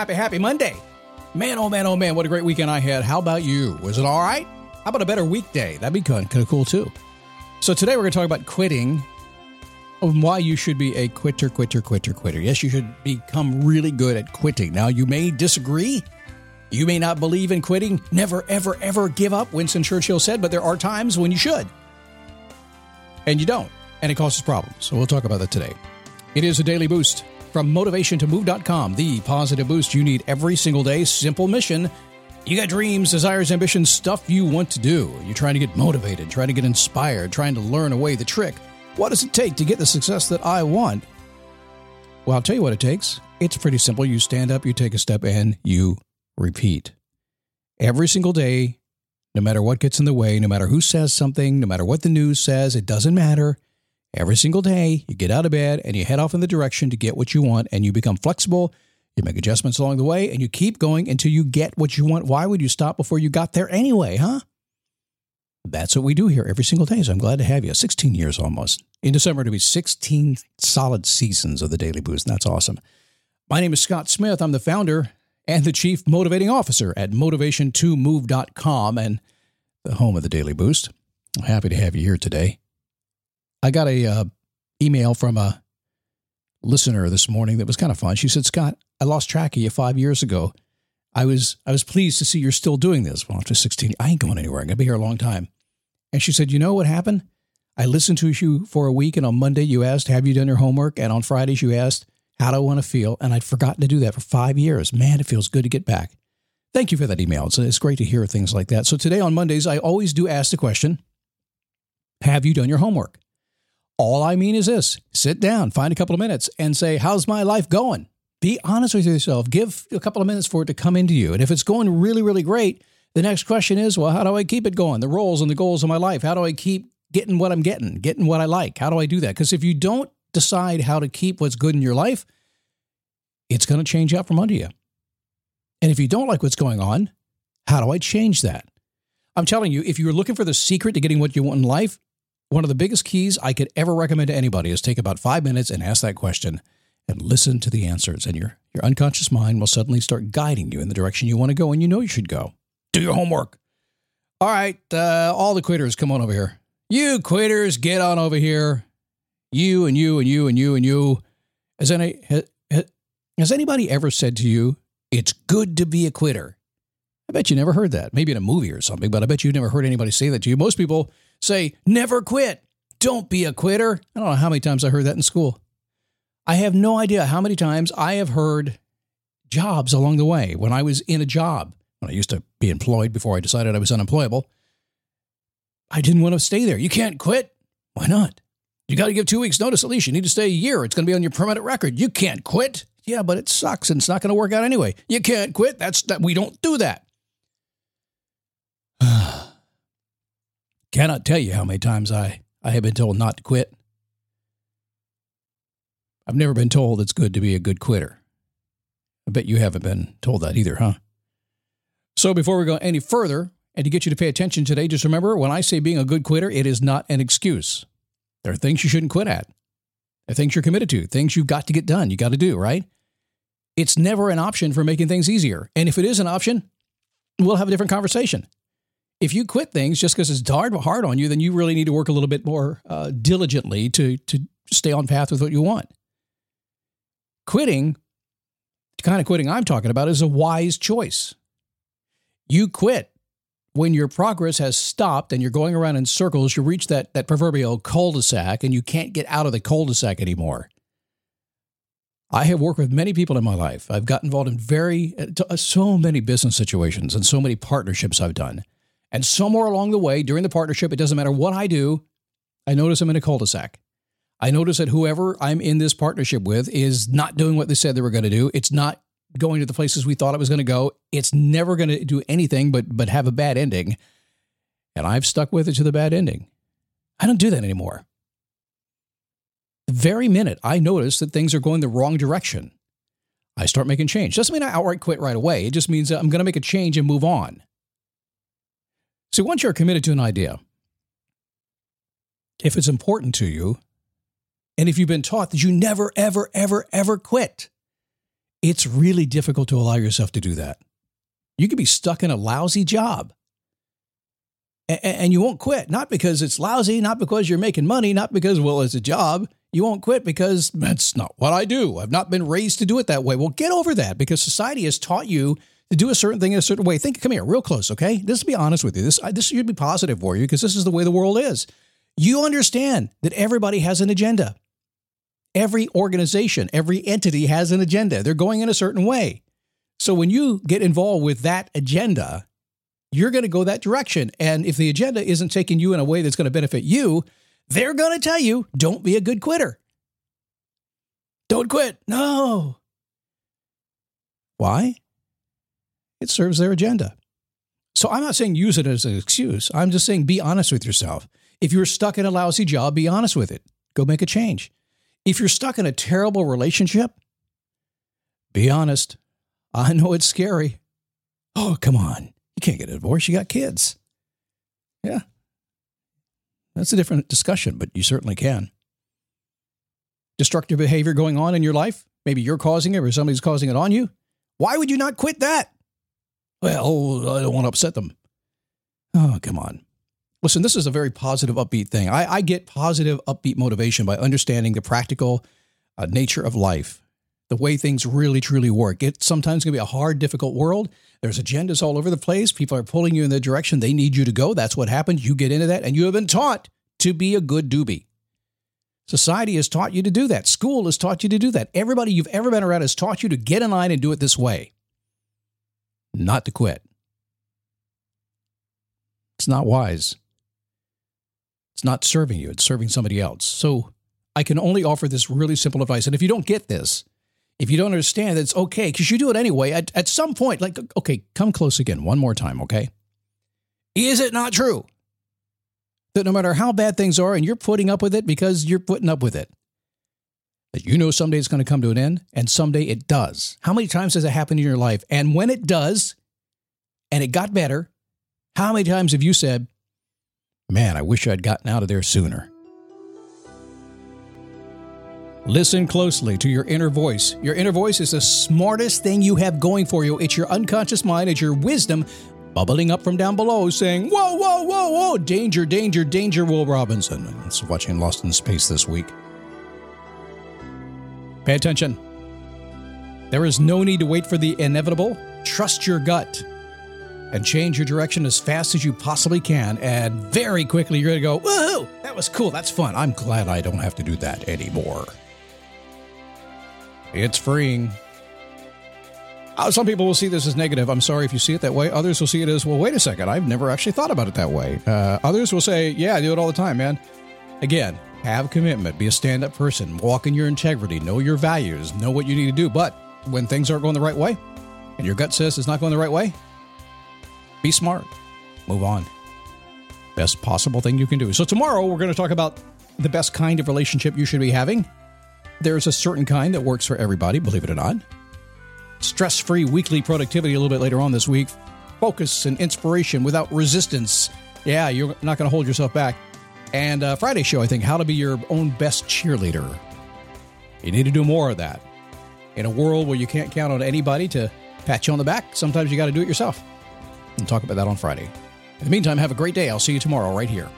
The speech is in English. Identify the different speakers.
Speaker 1: happy, happy, Monday. Man, oh man, oh man, what a great weekend I had. How about you? Was it all right? How about a better weekday? That'd be kind of cool too. So today we're going to talk about quitting why you should be a quitter, quitter, quitter, quitter. Yes, you should become really good at quitting. Now, you may disagree. You may not believe in quitting. Never, ever, ever give up, Winston Churchill said, but there are times when you should. And you don't. And it causes problems. So we'll talk about that today. It is a daily boost from motivationtomove.com, the positive boost you need every single day. Simple mission. You got dreams, desires, ambitions, stuff you want to do. You're trying to get motivated, trying to get inspired, trying to learn away the trick. What does it take to get the success that I want? Well, I'll tell you what it takes. It's pretty simple. You stand up, you take a step, and you repeat. Every single day, no matter what gets in the way, no matter who says something, no matter what the news says, it doesn't matter. Every single day, you get out of bed and you head off in the direction to get what you want, and you become flexible. You make adjustments along the way, and you keep going until you get what you want. Why would you stop before you got there anyway, huh? That's what we do here every single day. So I'm glad to have you. 16 years almost. In December, to be 16 solid seasons of the Daily Boost. That's awesome. My name is Scott Smith. I'm the founder and the chief motivating officer at motivationtomove.com and the home of the Daily Boost. I'm happy to have you here today. I got a uh, email from a listener this morning that was kind of fun. She said, "Scott, I lost track of you five years ago. I was I was pleased to see you're still doing this. Well, after 16, I ain't going anywhere. I'm gonna be here a long time." And she said, "You know what happened? I listened to you for a week, and on Monday you asked, "Have you done your homework?" And on Fridays you asked, "How do I want to feel?" And I'd forgotten to do that for five years. Man, it feels good to get back. Thank you for that email. It's, it's great to hear things like that. So today on Mondays, I always do ask the question, "Have you done your homework?" All I mean is this sit down, find a couple of minutes, and say, How's my life going? Be honest with yourself. Give a couple of minutes for it to come into you. And if it's going really, really great, the next question is, Well, how do I keep it going? The roles and the goals of my life. How do I keep getting what I'm getting, getting what I like? How do I do that? Because if you don't decide how to keep what's good in your life, it's going to change out from under you. And if you don't like what's going on, how do I change that? I'm telling you, if you're looking for the secret to getting what you want in life, one of the biggest keys I could ever recommend to anybody is take about five minutes and ask that question and listen to the answers. And your, your unconscious mind will suddenly start guiding you in the direction you want to go and you know you should go. Do your homework. All right, uh, all the quitters, come on over here. You quitters, get on over here. You and you and you and you and you. Has, any, has, has anybody ever said to you, it's good to be a quitter? I bet you never heard that. Maybe in a movie or something, but I bet you never heard anybody say that to you. Most people say, never quit. Don't be a quitter. I don't know how many times I heard that in school. I have no idea how many times I have heard jobs along the way when I was in a job, when I used to be employed before I decided I was unemployable. I didn't want to stay there. You can't quit. Why not? You got to give two weeks' notice at least. You need to stay a year. It's going to be on your permanent record. You can't quit. Yeah, but it sucks and it's not going to work out anyway. You can't quit. That's that. We don't do that. Cannot tell you how many times I, I have been told not to quit. I've never been told it's good to be a good quitter. I bet you haven't been told that either, huh? So before we go any further, and to get you to pay attention today, just remember when I say being a good quitter, it is not an excuse. There are things you shouldn't quit at. There are things you're committed to, things you've got to get done, you got to do, right? It's never an option for making things easier. And if it is an option, we'll have a different conversation if you quit things just because it's hard, hard on you, then you really need to work a little bit more uh, diligently to, to stay on path with what you want. Quitting, the kind of quitting I'm talking about, is a wise choice. You quit when your progress has stopped and you're going around in circles, you reach that, that proverbial cul de sac and you can't get out of the cul de sac anymore. I have worked with many people in my life. I've got involved in very, uh, so many business situations and so many partnerships I've done. And somewhere along the way, during the partnership, it doesn't matter what I do, I notice I'm in a cul de sac. I notice that whoever I'm in this partnership with is not doing what they said they were going to do. It's not going to the places we thought it was going to go. It's never going to do anything but but have a bad ending. And I've stuck with it to the bad ending. I don't do that anymore. The very minute I notice that things are going the wrong direction, I start making change. Doesn't mean I outright quit right away. It just means I'm going to make a change and move on. So once you're committed to an idea, if it's important to you, and if you've been taught that you never, ever, ever, ever quit, it's really difficult to allow yourself to do that. You could be stuck in a lousy job and you won't quit, not because it's lousy, not because you're making money, not because, well, it's a job. You won't quit because that's not what I do. I've not been raised to do it that way. Well, get over that because society has taught you to do a certain thing in a certain way. Think, come here, real close, okay? This to be honest with you. This this should be positive for you because this is the way the world is. You understand that everybody has an agenda. Every organization, every entity has an agenda. They're going in a certain way. So when you get involved with that agenda, you're going to go that direction. And if the agenda isn't taking you in a way that's going to benefit you, they're going to tell you don't be a good quitter. Don't quit. No. Why? It serves their agenda. So I'm not saying use it as an excuse. I'm just saying be honest with yourself. If you're stuck in a lousy job, be honest with it. Go make a change. If you're stuck in a terrible relationship, be honest. I know it's scary. Oh, come on. You can't get a divorce. You got kids. Yeah. That's a different discussion, but you certainly can. Destructive behavior going on in your life. Maybe you're causing it or somebody's causing it on you. Why would you not quit that? Well, I don't want to upset them. Oh, come on. Listen, this is a very positive, upbeat thing. I, I get positive, upbeat motivation by understanding the practical uh, nature of life the way things really truly work. It's sometimes going to be a hard, difficult world. There's agendas all over the place. People are pulling you in the direction they need you to go. That's what happens. You get into that, and you have been taught to be a good doobie. Society has taught you to do that. School has taught you to do that. Everybody you've ever been around has taught you to get in line and do it this way, not to quit. It's not wise. It's not serving you, it's serving somebody else. So I can only offer this really simple advice. And if you don't get this, if you don't understand, it's okay because you do it anyway. At, at some point, like, okay, come close again one more time, okay? Is it not true that no matter how bad things are and you're putting up with it because you're putting up with it, that you know someday it's going to come to an end and someday it does? How many times has it happened in your life? And when it does, and it got better, how many times have you said, man, I wish I'd gotten out of there sooner? Listen closely to your inner voice. Your inner voice is the smartest thing you have going for you. It's your unconscious mind, it's your wisdom bubbling up from down below saying, Whoa, whoa, whoa, whoa, danger, danger, danger, Will Robinson. It's watching Lost in Space this week. Pay attention. There is no need to wait for the inevitable. Trust your gut and change your direction as fast as you possibly can. And very quickly, you're going to go, Woohoo! That was cool. That's fun. I'm glad I don't have to do that anymore. It's freeing. Uh, some people will see this as negative. I'm sorry if you see it that way. Others will see it as, well, wait a second. I've never actually thought about it that way. Uh, others will say, yeah, I do it all the time, man. Again, have commitment, be a stand up person, walk in your integrity, know your values, know what you need to do. But when things aren't going the right way and your gut says it's not going the right way, be smart, move on. Best possible thing you can do. So, tomorrow we're going to talk about the best kind of relationship you should be having there's a certain kind that works for everybody, believe it or not. Stress free weekly productivity a little bit later on this week. Focus and inspiration without resistance. Yeah, you're not going to hold yourself back. And uh, Friday show, I think, how to be your own best cheerleader. You need to do more of that. In a world where you can't count on anybody to pat you on the back, sometimes you got to do it yourself. And talk about that on Friday. In the meantime, have a great day. I'll see you tomorrow right here.